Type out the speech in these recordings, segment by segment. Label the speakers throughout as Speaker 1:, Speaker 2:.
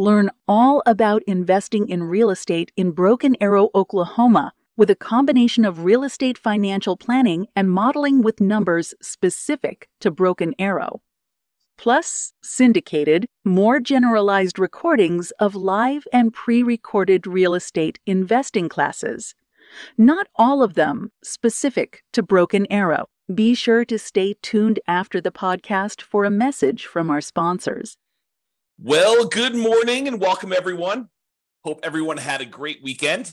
Speaker 1: Learn all about investing in real estate in Broken Arrow, Oklahoma, with a combination of real estate financial planning and modeling with numbers specific to Broken Arrow. Plus, syndicated, more generalized recordings of live and pre recorded real estate investing classes. Not all of them specific to Broken Arrow. Be sure to stay tuned after the podcast for a message from our sponsors.
Speaker 2: Well, good morning and welcome everyone. Hope everyone had a great weekend.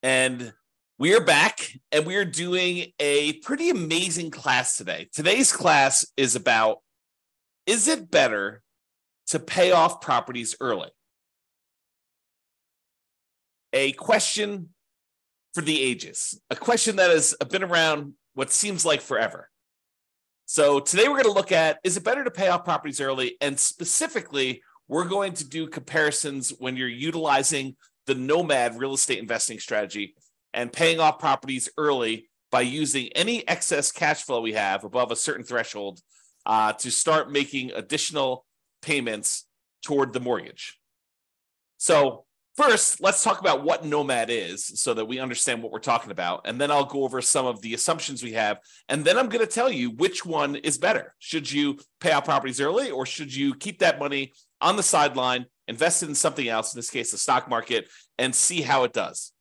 Speaker 2: And we are back and we are doing a pretty amazing class today. Today's class is about is it better to pay off properties early? A question for the ages, a question that has been around what seems like forever. So today we're going to look at is it better to pay off properties early? And specifically, we're going to do comparisons when you're utilizing the Nomad real estate investing strategy and paying off properties early by using any excess cash flow we have above a certain threshold uh, to start making additional payments toward the mortgage. So First, let's talk about what Nomad is so that we understand what we're talking about. And then I'll go over some of the assumptions we have. And then I'm going to tell you which one is better. Should you pay out properties early or should you keep that money on the sideline, invest it in something else, in this case, the stock market, and see how it does?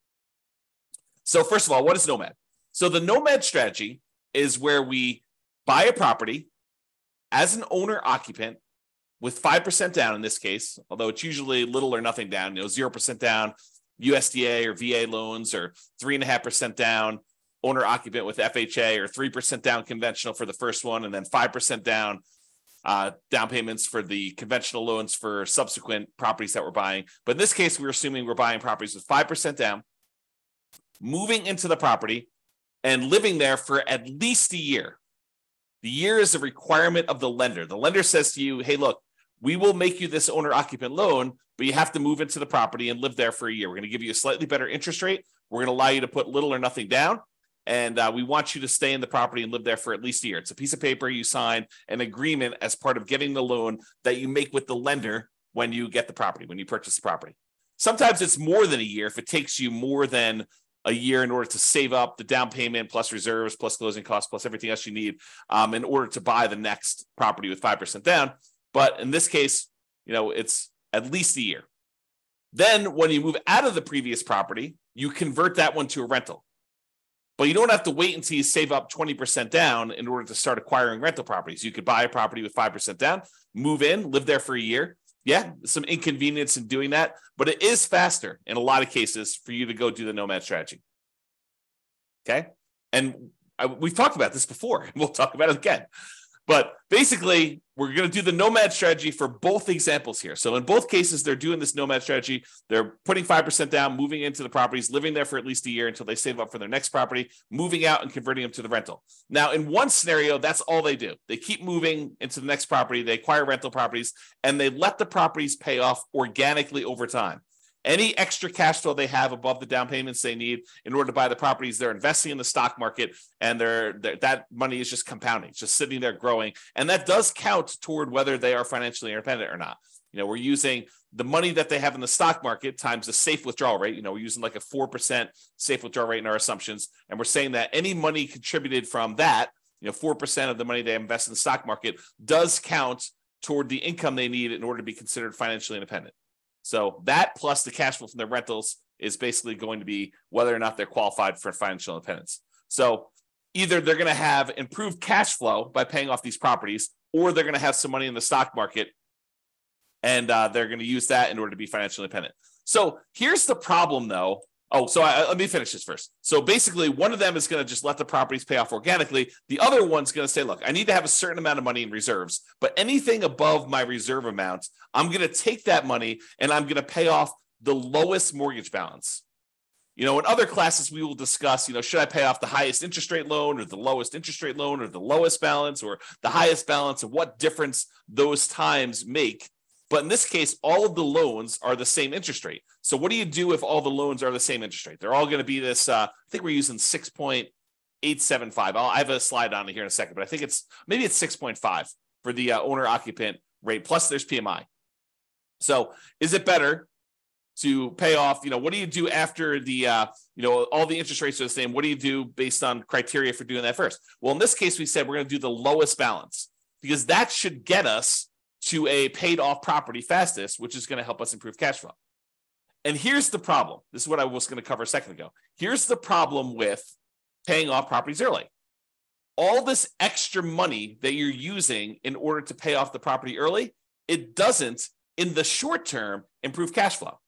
Speaker 2: So, first of all, what is Nomad? So, the Nomad strategy is where we buy a property as an owner occupant with 5% down in this case, although it's usually little or nothing down, you know, 0% down USDA or VA loans or 3.5% down owner occupant with FHA or 3% down conventional for the first one and then 5% down uh, down payments for the conventional loans for subsequent properties that we're buying. But in this case, we're assuming we're buying properties with 5% down, moving into the property and living there for at least a year. The year is a requirement of the lender. The lender says to you, hey, look, we will make you this owner occupant loan, but you have to move into the property and live there for a year. We're going to give you a slightly better interest rate. We're going to allow you to put little or nothing down. And uh, we want you to stay in the property and live there for at least a year. It's a piece of paper you sign, an agreement as part of getting the loan that you make with the lender when you get the property, when you purchase the property. Sometimes it's more than a year if it takes you more than a year in order to save up the down payment plus reserves plus closing costs plus everything else you need um, in order to buy the next property with 5% down but in this case, you know, it's at least a year. Then when you move out of the previous property, you convert that one to a rental. But you don't have to wait until you save up 20% down in order to start acquiring rental properties. You could buy a property with 5% down, move in, live there for a year. Yeah, some inconvenience in doing that, but it is faster in a lot of cases for you to go do the nomad strategy. Okay. And I, we've talked about this before, we'll talk about it again. But basically, we're going to do the nomad strategy for both examples here. So in both cases, they're doing this nomad strategy. They're putting 5% down, moving into the properties, living there for at least a year until they save up for their next property, moving out and converting them to the rental. Now, in one scenario, that's all they do. They keep moving into the next property, they acquire rental properties, and they let the properties pay off organically over time. Any extra cash flow they have above the down payments they need in order to buy the properties, they're investing in the stock market, and they're, they're, that money is just compounding, just sitting there growing, and that does count toward whether they are financially independent or not. You know, we're using the money that they have in the stock market times the safe withdrawal rate. You know, we're using like a four percent safe withdrawal rate in our assumptions, and we're saying that any money contributed from that, you know, four percent of the money they invest in the stock market does count toward the income they need in order to be considered financially independent. So that plus the cash flow from their rentals is basically going to be whether or not they're qualified for financial independence. So either they're going to have improved cash flow by paying off these properties, or they're going to have some money in the stock market and uh, they're going to use that in order to be financially independent. So here's the problem, though, Oh, so I, let me finish this first. So basically, one of them is going to just let the properties pay off organically. The other one's going to say, look, I need to have a certain amount of money in reserves, but anything above my reserve amount, I'm going to take that money and I'm going to pay off the lowest mortgage balance. You know, in other classes, we will discuss, you know, should I pay off the highest interest rate loan or the lowest interest rate loan or the lowest balance or the highest balance and what difference those times make. But in this case, all of the loans are the same interest rate. So what do you do if all the loans are the same interest rate? They're all going to be this, uh, I think we're using 6.875. I'll, I have a slide on it here in a second, but I think it's maybe it's 6.5 for the uh, owner occupant rate. Plus there's PMI. So is it better to pay off you know what do you do after the uh, you know all the interest rates are the same what do you do based on criteria for doing that first well in this case we said we're going to do the lowest balance because that should get us to a paid off property fastest which is going to help us improve cash flow. And here's the problem. This is what i was going to cover a second ago. Here's the problem with paying off properties early. All this extra money that you're using in order to pay off the property early it doesn't in the short term improve cash flow.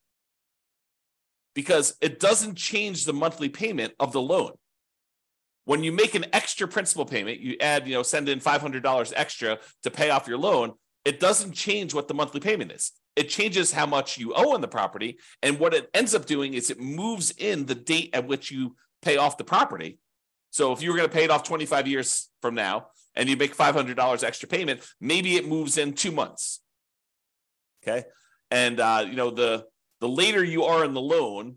Speaker 2: Because it doesn't change the monthly payment of the loan. When you make an extra principal payment, you add, you know, send in $500 extra to pay off your loan, it doesn't change what the monthly payment is. It changes how much you owe on the property. And what it ends up doing is it moves in the date at which you pay off the property. So if you were going to pay it off 25 years from now and you make $500 extra payment, maybe it moves in two months. Okay. And, uh, you know, the, the later you are in the loan,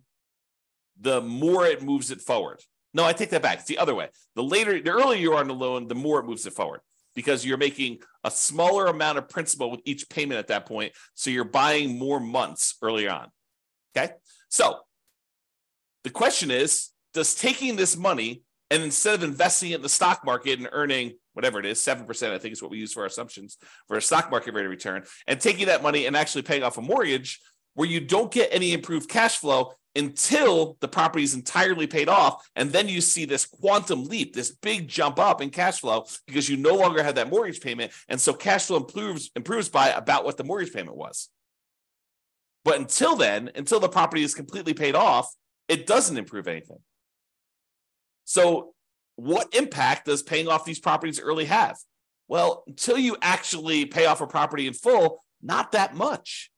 Speaker 2: the more it moves it forward. No, I take that back. It's the other way. The later, the earlier you are in the loan, the more it moves it forward because you're making a smaller amount of principal with each payment at that point. So you're buying more months early on. Okay. So the question is Does taking this money and instead of investing it in the stock market and earning whatever it is, 7%, I think is what we use for our assumptions for a stock market rate of return, and taking that money and actually paying off a mortgage, where you don't get any improved cash flow until the property is entirely paid off. And then you see this quantum leap, this big jump up in cash flow because you no longer have that mortgage payment. And so cash flow improves, improves by about what the mortgage payment was. But until then, until the property is completely paid off, it doesn't improve anything. So, what impact does paying off these properties early have? Well, until you actually pay off a property in full, not that much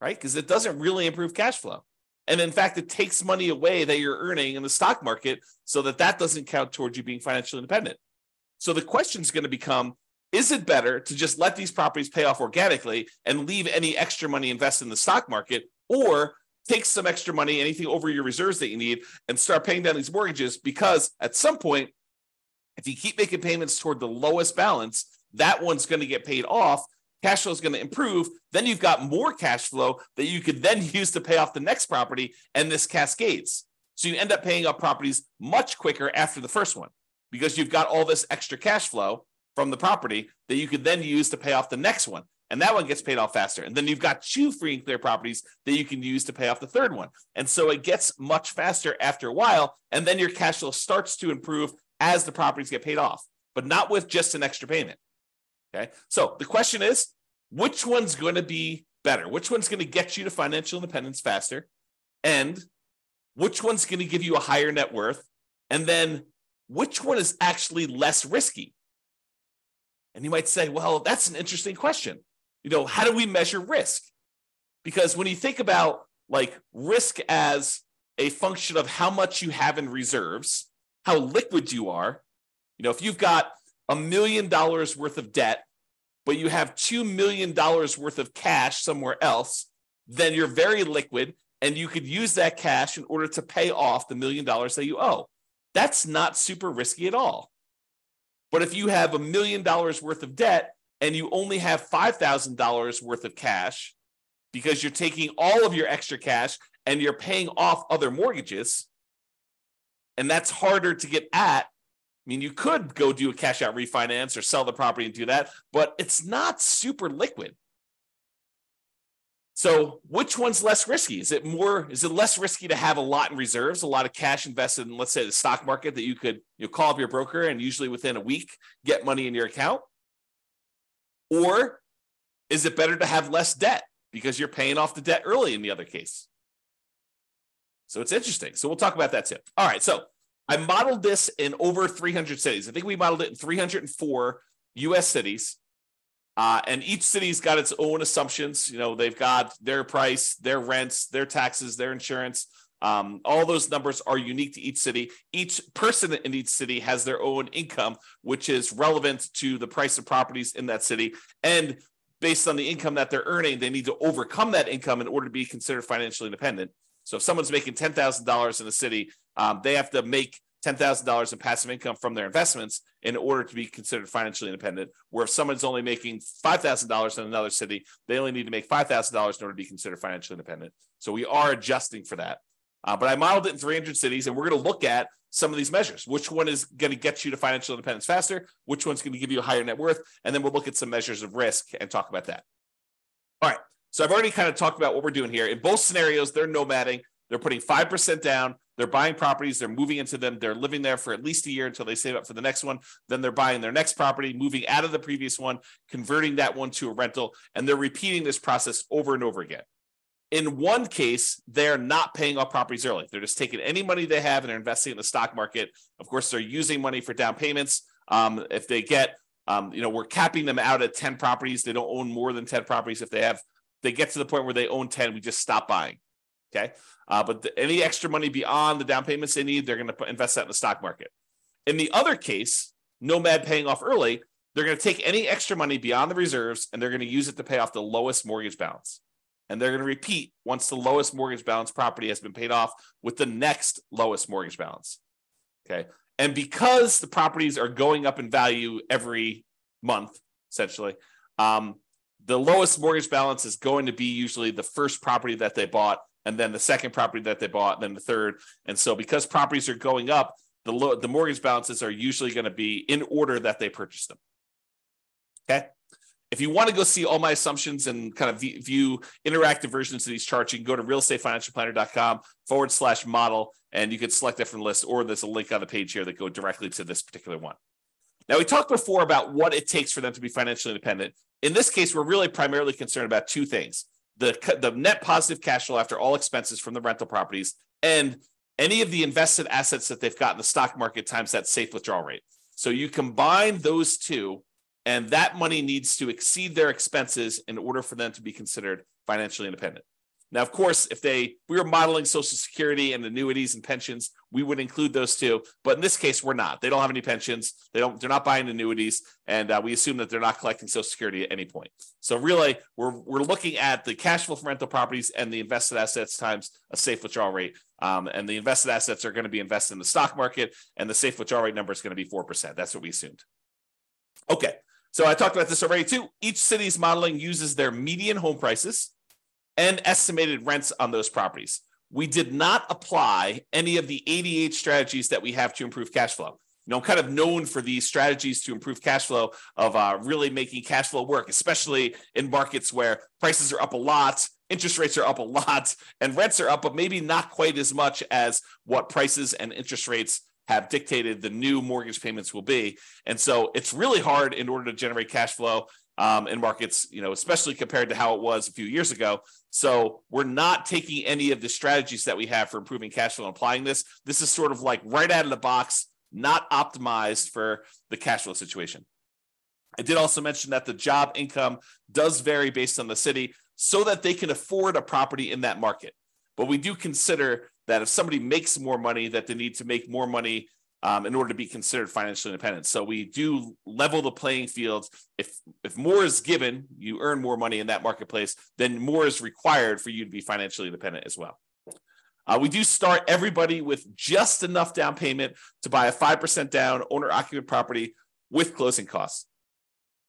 Speaker 2: right? Because it doesn't really improve cash flow. And in fact, it takes money away that you're earning in the stock market so that that doesn't count towards you being financially independent. So the question is going to become is it better to just let these properties pay off organically and leave any extra money invested in the stock market or take some extra money, anything over your reserves that you need, and start paying down these mortgages? Because at some point, if you keep making payments toward the lowest balance, that one's going to get paid off cash flow is going to improve. Then you've got more cash flow that you could then use to pay off the next property, and this cascades. So you end up paying off properties much quicker after the first one because you've got all this extra cash flow from the property that you could then use to pay off the next one. And that one gets paid off faster. And then you've got two free and clear properties that you can use to pay off the third one. And so it gets much faster after a while. And then your cash flow starts to improve as the properties get paid off, but not with just an extra payment. Okay. So the question is which one's going to be better? Which one's going to get you to financial independence faster? And which one's going to give you a higher net worth? And then which one is actually less risky? And you might say, well, that's an interesting question. You know, how do we measure risk? Because when you think about like risk as a function of how much you have in reserves, how liquid you are, you know, if you've got a million dollars worth of debt, but you have $2 million worth of cash somewhere else, then you're very liquid and you could use that cash in order to pay off the million dollars that you owe. That's not super risky at all. But if you have a million dollars worth of debt and you only have $5,000 worth of cash because you're taking all of your extra cash and you're paying off other mortgages, and that's harder to get at I mean, you could go do a cash out refinance or sell the property and do that, but it's not super liquid. So, which one's less risky? Is it more? Is it less risky to have a lot in reserves, a lot of cash invested in, let's say, the stock market that you could you know, call up your broker and usually within a week get money in your account? Or is it better to have less debt because you're paying off the debt early in the other case? So it's interesting. So we'll talk about that too. All right. So I modeled this in over 300 cities. I think we modeled it in 304 US cities. Uh, and each city's got its own assumptions. You know, they've got their price, their rents, their taxes, their insurance. Um, all those numbers are unique to each city. Each person in each city has their own income, which is relevant to the price of properties in that city. And based on the income that they're earning, they need to overcome that income in order to be considered financially independent. So if someone's making $10,000 in a city, um, they have to make $10,000 in passive income from their investments in order to be considered financially independent. Where if someone's only making $5,000 in another city, they only need to make $5,000 in order to be considered financially independent. So we are adjusting for that. Uh, but I modeled it in 300 cities, and we're going to look at some of these measures. Which one is going to get you to financial independence faster? Which one's going to give you a higher net worth? And then we'll look at some measures of risk and talk about that. All right. So I've already kind of talked about what we're doing here. In both scenarios, they're nomading. They're putting 5% down. They're buying properties. They're moving into them. They're living there for at least a year until they save up for the next one. Then they're buying their next property, moving out of the previous one, converting that one to a rental. And they're repeating this process over and over again. In one case, they're not paying off properties early. They're just taking any money they have and they're investing in the stock market. Of course, they're using money for down payments. Um, if they get, um, you know, we're capping them out at 10 properties. They don't own more than 10 properties. If they have, they get to the point where they own 10, we just stop buying. Okay. Uh, but the, any extra money beyond the down payments they need, they're going to invest that in the stock market. In the other case, Nomad paying off early, they're going to take any extra money beyond the reserves and they're going to use it to pay off the lowest mortgage balance and they're going to repeat once the lowest mortgage balance property has been paid off with the next lowest mortgage balance. Okay. And because the properties are going up in value every month, essentially, um, the lowest mortgage balance is going to be usually the first property that they bought, and then the second property that they bought, and then the third. And so, because properties are going up, the lo- the mortgage balances are usually going to be in order that they purchased them. Okay. If you want to go see all my assumptions and kind of view interactive versions of these charts, you can go to realestatefinancialplanner.com forward slash model, and you can select that from the list, or there's a link on the page here that go directly to this particular one. Now, we talked before about what it takes for them to be financially independent. In this case, we're really primarily concerned about two things the, the net positive cash flow after all expenses from the rental properties and any of the invested assets that they've got in the stock market times that safe withdrawal rate. So you combine those two, and that money needs to exceed their expenses in order for them to be considered financially independent. Now, of course, if they we were modeling Social Security and annuities and pensions, we would include those too. But in this case, we're not. They don't have any pensions. They don't. They're not buying annuities, and uh, we assume that they're not collecting Social Security at any point. So really, we're we're looking at the cash flow from rental properties and the invested assets times a safe withdrawal rate. Um, and the invested assets are going to be invested in the stock market, and the safe withdrawal rate number is going to be four percent. That's what we assumed. Okay. So I talked about this already too. Each city's modeling uses their median home prices and estimated rents on those properties. We did not apply any of the 88 strategies that we have to improve cash flow. You know, I'm kind of known for these strategies to improve cash flow of uh, really making cash flow work, especially in markets where prices are up a lot, interest rates are up a lot, and rents are up, but maybe not quite as much as what prices and interest rates have dictated the new mortgage payments will be. And so it's really hard in order to generate cash flow um, in markets, you know, especially compared to how it was a few years ago. So we're not taking any of the strategies that we have for improving cash flow and applying this. This is sort of like right out of the box, not optimized for the cash flow situation. I did also mention that the job income does vary based on the city so that they can afford a property in that market. But we do consider that if somebody makes more money, that they need to make more money um, in order to be considered financially independent. So we do level the playing field. If if more is given, you earn more money in that marketplace. Then more is required for you to be financially independent as well. Uh, we do start everybody with just enough down payment to buy a five percent down owner occupant property with closing costs.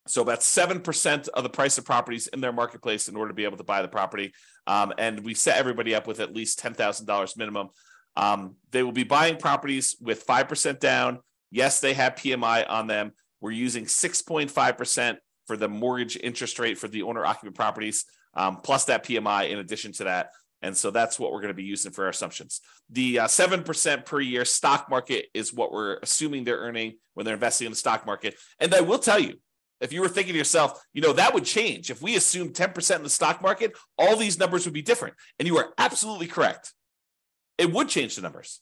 Speaker 2: So about seven percent of the price of properties in their marketplace in order to be able to buy the property, um, and we set everybody up with at least ten thousand dollars minimum. Um, they will be buying properties with five percent down. Yes, they have PMI on them. We're using six point five percent for the mortgage interest rate for the owner occupant properties, um, plus that PMI in addition to that. And so that's what we're going to be using for our assumptions. The uh, seven percent per year stock market is what we're assuming they're earning when they're investing in the stock market. And I will tell you, if you were thinking to yourself, you know, that would change. If we assume 10% in the stock market, all these numbers would be different. And you are absolutely correct. It would change the numbers.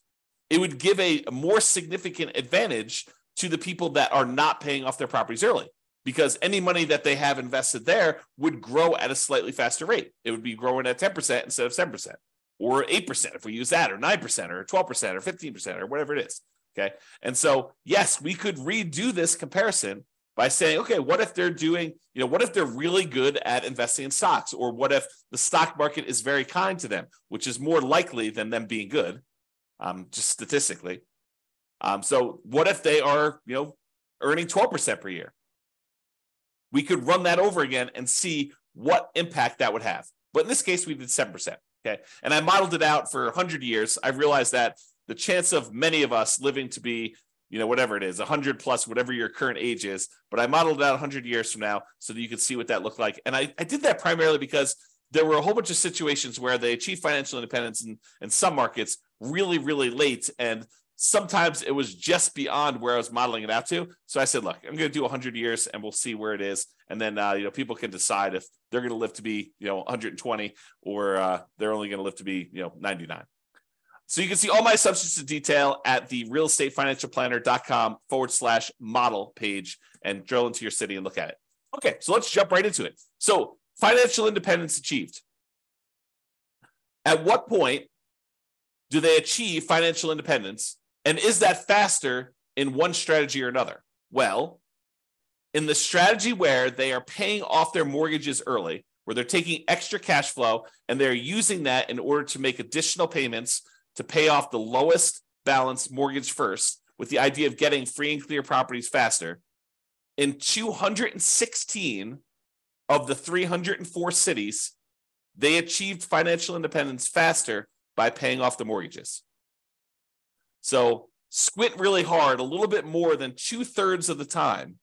Speaker 2: It would give a, more significant advantage to the people that are not paying off their properties early. because any money that they have invested there would grow at a slightly faster rate. It would be growing at 10% instead of 7% or 8% if we use that or 9% or 12% or 15% or whatever it is. Okay. And so, yes, we could redo this comparison by saying, okay, what if they're doing, you know, what if they're really good at investing in stocks? Or what if the stock market is very kind to them, which is more likely than them being good, um, just statistically. Um, so what if they are, you know, earning 12% per year? We could run that over again and see what impact that would have. But in this case, we did 7%. Okay. And I modeled it out for 100 years. I realized that the chance of many of us living to be you know, whatever it is, 100 plus, whatever your current age is. But I modeled it out 100 years from now so that you could see what that looked like. And I, I did that primarily because there were a whole bunch of situations where they achieved financial independence in, in some markets really, really late. And sometimes it was just beyond where I was modeling it out to. So I said, look, I'm going to do 100 years and we'll see where it is. And then, uh, you know, people can decide if they're going to live to be, you know, 120 or uh, they're only going to live to be, you know, 99. So you can see all my assumptions in detail at the realestatefinancialplanner.com forward slash model page and drill into your city and look at it. Okay, so let's jump right into it. So financial independence achieved. At what point do they achieve financial independence? And is that faster in one strategy or another? Well, in the strategy where they are paying off their mortgages early, where they're taking extra cash flow and they're using that in order to make additional payments to pay off the lowest balance mortgage first with the idea of getting free and clear properties faster. In 216 of the 304 cities, they achieved financial independence faster by paying off the mortgages. So, squint really hard, a little bit more than two thirds of the time,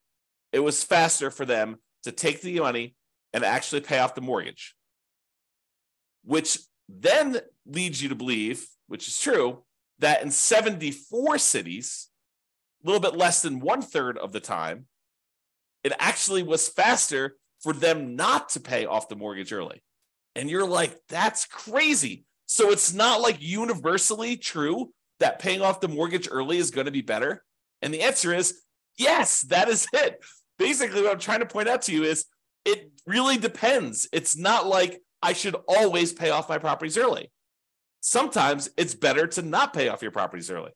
Speaker 2: it was faster for them to take the money and actually pay off the mortgage, which then leads you to believe which is true, that in 74 cities, a little bit less than one third of the time, it actually was faster for them not to pay off the mortgage early. And you're like, that's crazy. So it's not like universally true that paying off the mortgage early is going to be better. And the answer is yes, that is it. Basically, what I'm trying to point out to you is it really depends. It's not like I should always pay off my properties early sometimes it's better to not pay off your properties early.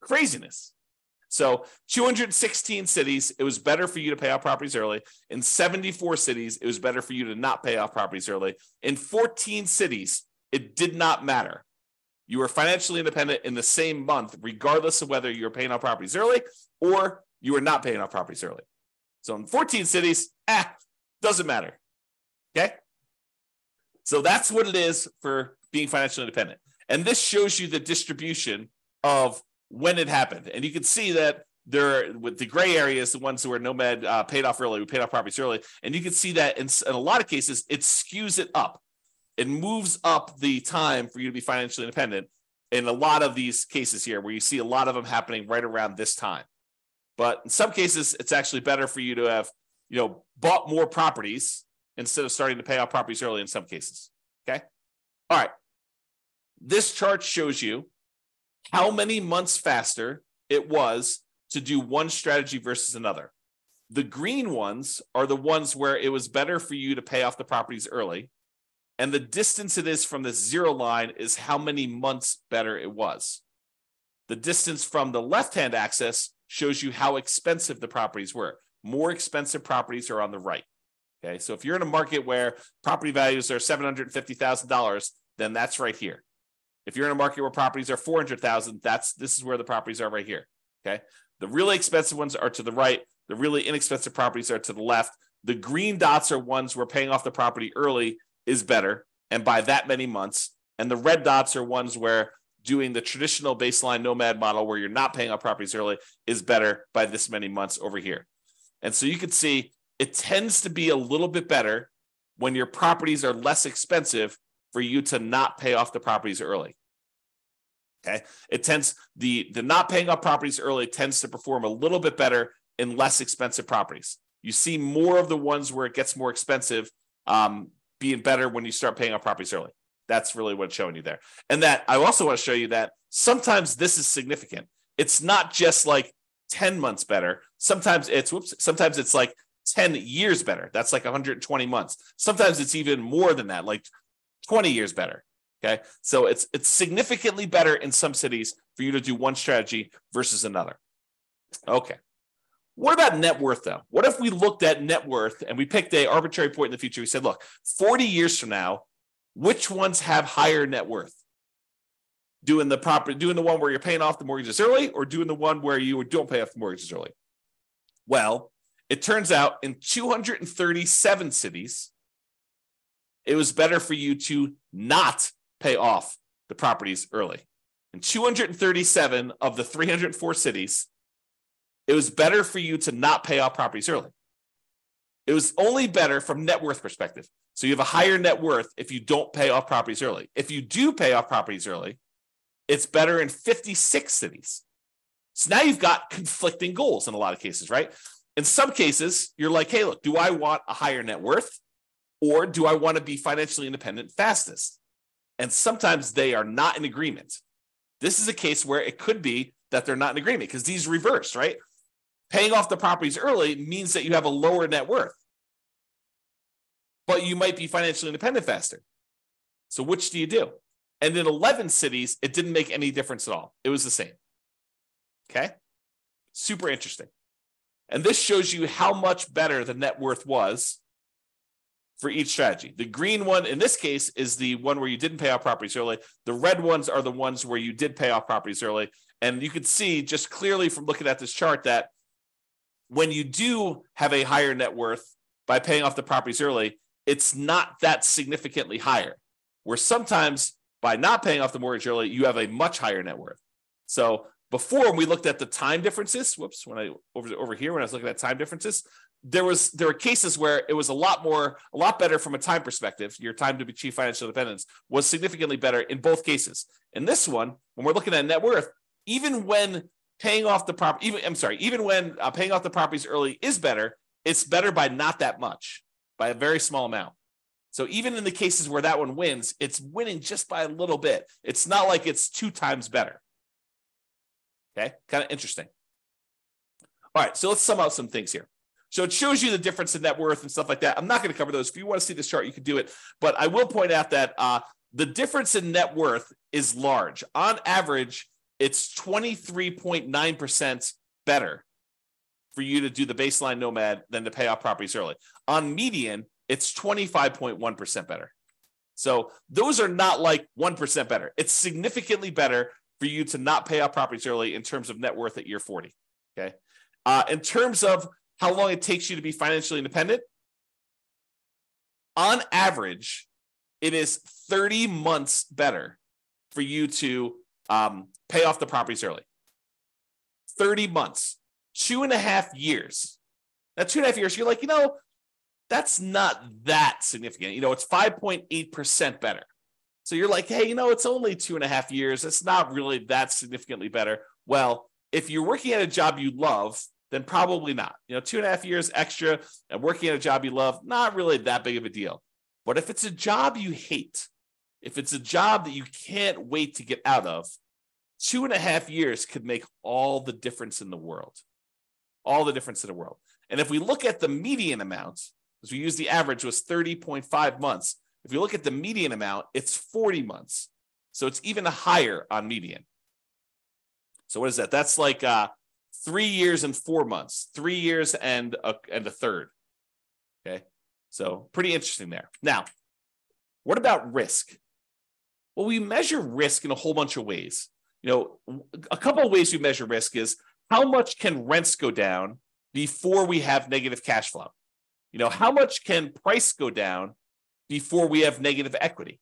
Speaker 2: Craziness. So 216 cities, it was better for you to pay off properties early. In 74 cities, it was better for you to not pay off properties early. In 14 cities, it did not matter. You were financially independent in the same month, regardless of whether you were paying off properties early or you were not paying off properties early. So in 14 cities, ah, doesn't matter. Okay. So that's what it is for being financially independent. And this shows you the distribution of when it happened. And you can see that there with the gray areas, the ones who are nomad uh, paid off early, we paid off properties early. And you can see that in, in a lot of cases, it skews it up. It moves up the time for you to be financially independent in a lot of these cases here, where you see a lot of them happening right around this time. But in some cases, it's actually better for you to have, you know, bought more properties instead of starting to pay off properties early in some cases. Okay. All right. This chart shows you how many months faster it was to do one strategy versus another. The green ones are the ones where it was better for you to pay off the properties early. And the distance it is from the zero line is how many months better it was. The distance from the left hand axis shows you how expensive the properties were. More expensive properties are on the right. Okay. So if you're in a market where property values are $750,000, then that's right here. If you're in a market where properties are 400,000, that's this is where the properties are right here. Okay. The really expensive ones are to the right. The really inexpensive properties are to the left. The green dots are ones where paying off the property early is better and by that many months. And the red dots are ones where doing the traditional baseline nomad model where you're not paying off properties early is better by this many months over here. And so you can see it tends to be a little bit better when your properties are less expensive for you to not pay off the properties early. Okay. It tends the the not paying off properties early tends to perform a little bit better in less expensive properties. You see more of the ones where it gets more expensive um, being better when you start paying off properties early. That's really what's showing you there. And that I also want to show you that sometimes this is significant. It's not just like 10 months better. Sometimes it's whoops, sometimes it's like 10 years better. That's like 120 months. Sometimes it's even more than that, like 20 years better. Okay. So it's it's significantly better in some cities for you to do one strategy versus another. Okay. What about net worth though? What if we looked at net worth and we picked a arbitrary point in the future? We said, look, 40 years from now, which ones have higher net worth? Doing the proper, doing the one where you're paying off the mortgages early, or doing the one where you don't pay off the mortgages early? Well, it turns out in 237 cities, it was better for you to not pay off the properties early. In 237 of the 304 cities, it was better for you to not pay off properties early. It was only better from net worth perspective. So you have a higher net worth if you don't pay off properties early. If you do pay off properties early, it's better in 56 cities. So now you've got conflicting goals in a lot of cases, right? In some cases, you're like, hey, look, do I want a higher net worth or do I want to be financially independent fastest? And sometimes they are not in agreement. This is a case where it could be that they're not in agreement because these reverse, right? Paying off the properties early means that you have a lower net worth, but you might be financially independent faster. So, which do you do? And in 11 cities, it didn't make any difference at all. It was the same. Okay. Super interesting. And this shows you how much better the net worth was for each strategy. The green one in this case is the one where you didn't pay off properties early. The red ones are the ones where you did pay off properties early. And you can see just clearly from looking at this chart that when you do have a higher net worth by paying off the properties early, it's not that significantly higher. Where sometimes by not paying off the mortgage early, you have a much higher net worth. So before when we looked at the time differences, whoops, when I over over here when I was looking at time differences, there was there were cases where it was a lot more a lot better from a time perspective. Your time to achieve financial independence was significantly better in both cases. In this one, when we're looking at net worth, even when paying off the property, even I'm sorry, even when uh, paying off the properties early is better, it's better by not that much, by a very small amount. So even in the cases where that one wins, it's winning just by a little bit. It's not like it's two times better. Okay, kind of interesting. All right, so let's sum up some things here. So it shows you the difference in net worth and stuff like that. I'm not going to cover those. If you want to see this chart, you can do it. But I will point out that uh, the difference in net worth is large. On average, it's 23.9% better for you to do the baseline nomad than to pay off properties early. On median, it's 25.1% better. So those are not like 1% better. It's significantly better for you to not pay off properties early in terms of net worth at year 40. Okay. Uh, in terms of how long it takes you to be financially independent, on average, it is 30 months better for you to um, pay off the properties early. 30 months, two and a half years. Now, two and a half years, you're like, you know, that's not that significant. You know, it's 5.8% better. So you're like, hey, you know, it's only two and a half years. It's not really that significantly better. Well, if you're working at a job you love, then probably not. You know, two and a half years extra and working at a job you love, not really that big of a deal. But if it's a job you hate, if it's a job that you can't wait to get out of, two and a half years could make all the difference in the world. All the difference in the world. And if we look at the median amount, as we use the average was 30.5 months. If you look at the median amount, it's 40 months. So it's even higher on median. So what is that? That's like uh, three years and four months, three years and a, and a third. Okay. So pretty interesting there. Now, what about risk? Well, we measure risk in a whole bunch of ways. You know, a couple of ways we measure risk is how much can rents go down before we have negative cash flow? You know, how much can price go down before we have negative equity?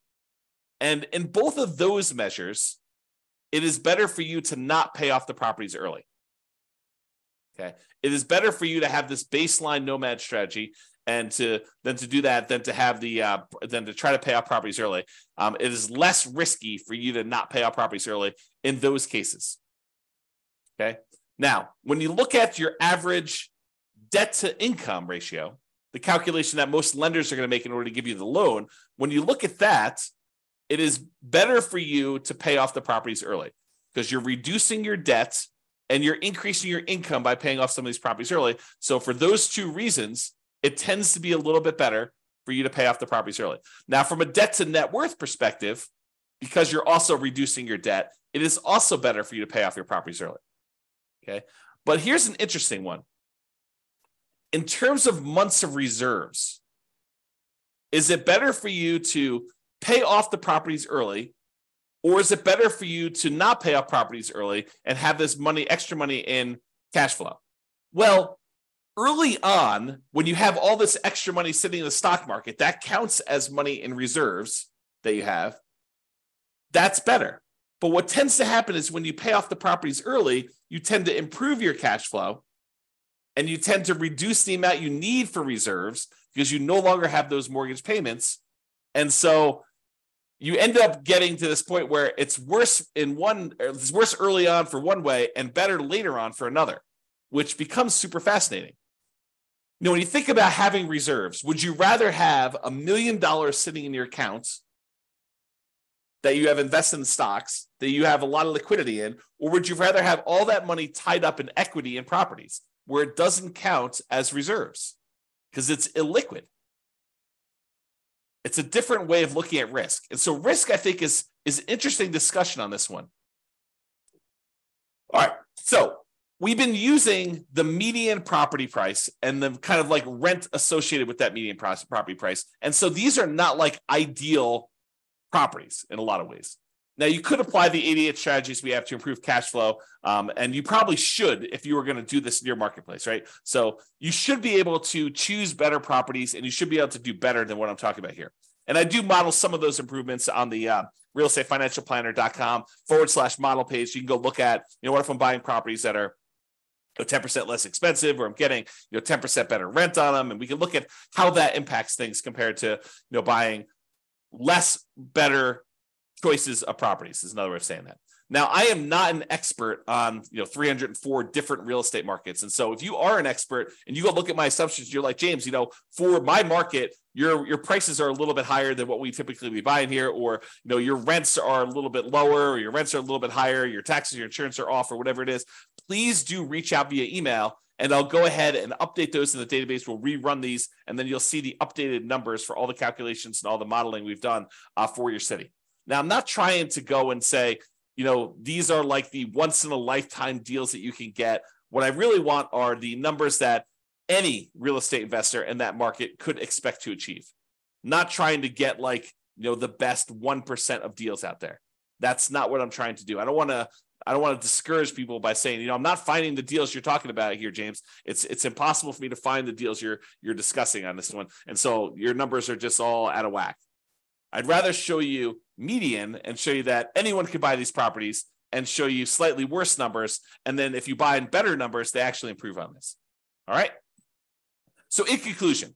Speaker 2: And in both of those measures, it is better for you to not pay off the properties early. Okay. It is better for you to have this baseline nomad strategy and to than to do that than to have the uh, than to try to pay off properties early. Um, it is less risky for you to not pay off properties early in those cases. Okay. Now, when you look at your average debt to income ratio, the calculation that most lenders are going to make in order to give you the loan, when you look at that, it is better for you to pay off the properties early because you're reducing your debt and you're increasing your income by paying off some of these properties early. So for those two reasons, it tends to be a little bit better for you to pay off the properties early. Now, from a debt to net worth perspective, because you're also reducing your debt, it is also better for you to pay off your properties early. Okay. But here's an interesting one. In terms of months of reserves, is it better for you to pay off the properties early or is it better for you to not pay off properties early and have this money, extra money in cash flow? Well, early on, when you have all this extra money sitting in the stock market, that counts as money in reserves that you have. That's better. But what tends to happen is when you pay off the properties early, you tend to improve your cash flow and you tend to reduce the amount you need for reserves because you no longer have those mortgage payments. And so you end up getting to this point where it's worse in one, it's worse early on for one way and better later on for another, which becomes super fascinating. You know, when you think about having reserves, would you rather have a million dollars sitting in your accounts that you have invested in stocks that you have a lot of liquidity in, or would you rather have all that money tied up in equity and properties where it doesn't count as reserves because it's illiquid? It's a different way of looking at risk. And so risk, I think, is, is an interesting discussion on this one. All right. So we've been using the median property price and the kind of like rent associated with that median property price. And so these are not like ideal properties in a lot of ways. Now, you could apply the 88 strategies we have to improve cash flow, um, and you probably should if you were going to do this in your marketplace, right? So you should be able to choose better properties, and you should be able to do better than what I'm talking about here. And I do model some of those improvements on the uh, real estate financial planner.com forward slash model page. You can go look at, you know, what if I'm buying properties that are 10% less expensive or I'm getting, you know, 10% better rent on them. And we can look at how that impacts things compared to, you know, buying less better choices of properties is another way of saying that. Now, I am not an expert on you know 304 different real estate markets, and so if you are an expert and you go look at my assumptions, you're like James, you know, for my market, your your prices are a little bit higher than what we typically be buying here, or you know your rents are a little bit lower, or your rents are a little bit higher, your taxes, your insurance are off, or whatever it is. Please do reach out via email and I'll go ahead and update those in the database. We'll rerun these, and then you'll see the updated numbers for all the calculations and all the modeling we've done uh, for your city. Now, I'm not trying to go and say, you know, these are like the once in a lifetime deals that you can get. What I really want are the numbers that any real estate investor in that market could expect to achieve. Not trying to get like, you know, the best 1% of deals out there. That's not what I'm trying to do. I don't want to I don't want to discourage people by saying, you know, I'm not finding the deals you're talking about here, James. It's it's impossible for me to find the deals you're you're discussing on this one. And so your numbers are just all out of whack. I'd rather show you median and show you that anyone can buy these properties and show you slightly worse numbers. And then if you buy in better numbers, they actually improve on this. All right. So, in conclusion,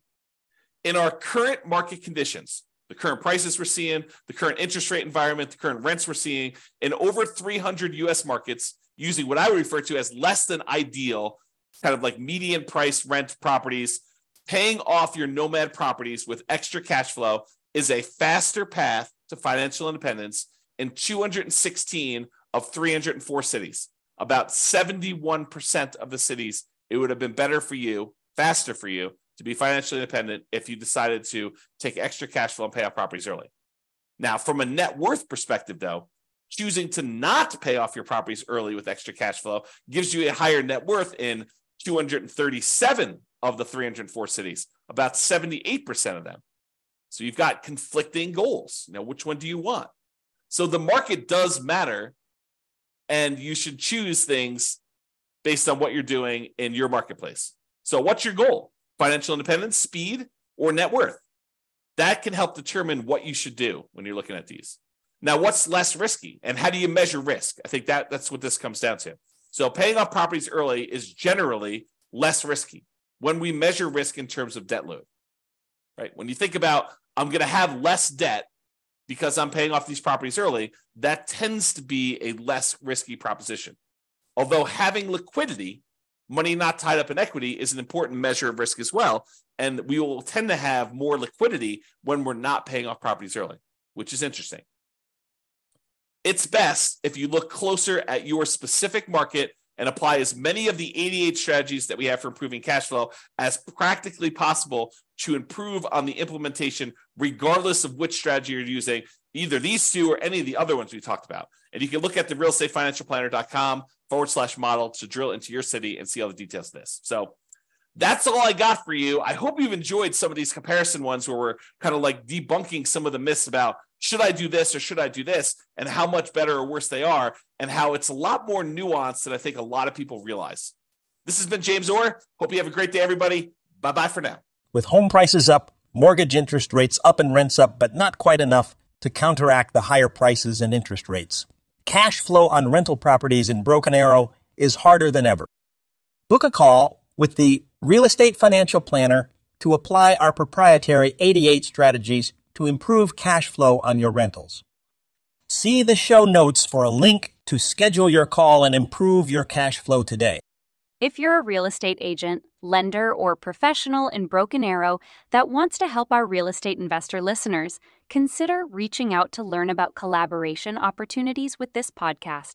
Speaker 2: in our current market conditions, the current prices we're seeing, the current interest rate environment, the current rents we're seeing in over 300 US markets using what I would refer to as less than ideal, kind of like median price rent properties, paying off your nomad properties with extra cash flow is a faster path to financial independence in 216 of 304 cities. About 71% of the cities, it would have been better for you, faster for you to be financially independent if you decided to take extra cash flow and pay off properties early. Now, from a net worth perspective, though, choosing to not pay off your properties early with extra cash flow gives you a higher net worth in 237 of the 304 cities, about 78% of them. So you've got conflicting goals. Now, which one do you want? So the market does matter, and you should choose things based on what you're doing in your marketplace. So, what's your goal? Financial independence, speed, or net worth? That can help determine what you should do when you're looking at these. Now, what's less risky, and how do you measure risk? I think that that's what this comes down to. So, paying off properties early is generally less risky when we measure risk in terms of debt load right? When you think about, I'm going to have less debt because I'm paying off these properties early, that tends to be a less risky proposition. Although having liquidity, money not tied up in equity, is an important measure of risk as well. And we will tend to have more liquidity when we're not paying off properties early, which is interesting. It's best if you look closer at your specific market and apply as many of the 88 strategies that we have for improving cash flow as practically possible to improve on the implementation, regardless of which strategy you're using, either these two or any of the other ones we talked about. And you can look at the realestatefinancialplanner.com forward slash model to drill into your city and see all the details of this. So that's all I got for you. I hope you've enjoyed some of these comparison ones where we're kind of like debunking some of the myths about should I do this or should I do this and how much better or worse they are and how it's a lot more nuanced than I think a lot of people realize. This has been James Orr. Hope you have a great day, everybody. Bye bye for now.
Speaker 3: With home prices up, mortgage interest rates up, and rents up, but not quite enough to counteract the higher prices and interest rates. Cash flow on rental properties in Broken Arrow is harder than ever. Book a call with the Real Estate Financial Planner to apply our proprietary 88 strategies to improve cash flow on your rentals. See the show notes for a link to schedule your call and improve your cash flow today.
Speaker 4: If you're a real estate agent, lender, or professional in Broken Arrow that wants to help our real estate investor listeners, consider reaching out to learn about collaboration opportunities with this podcast.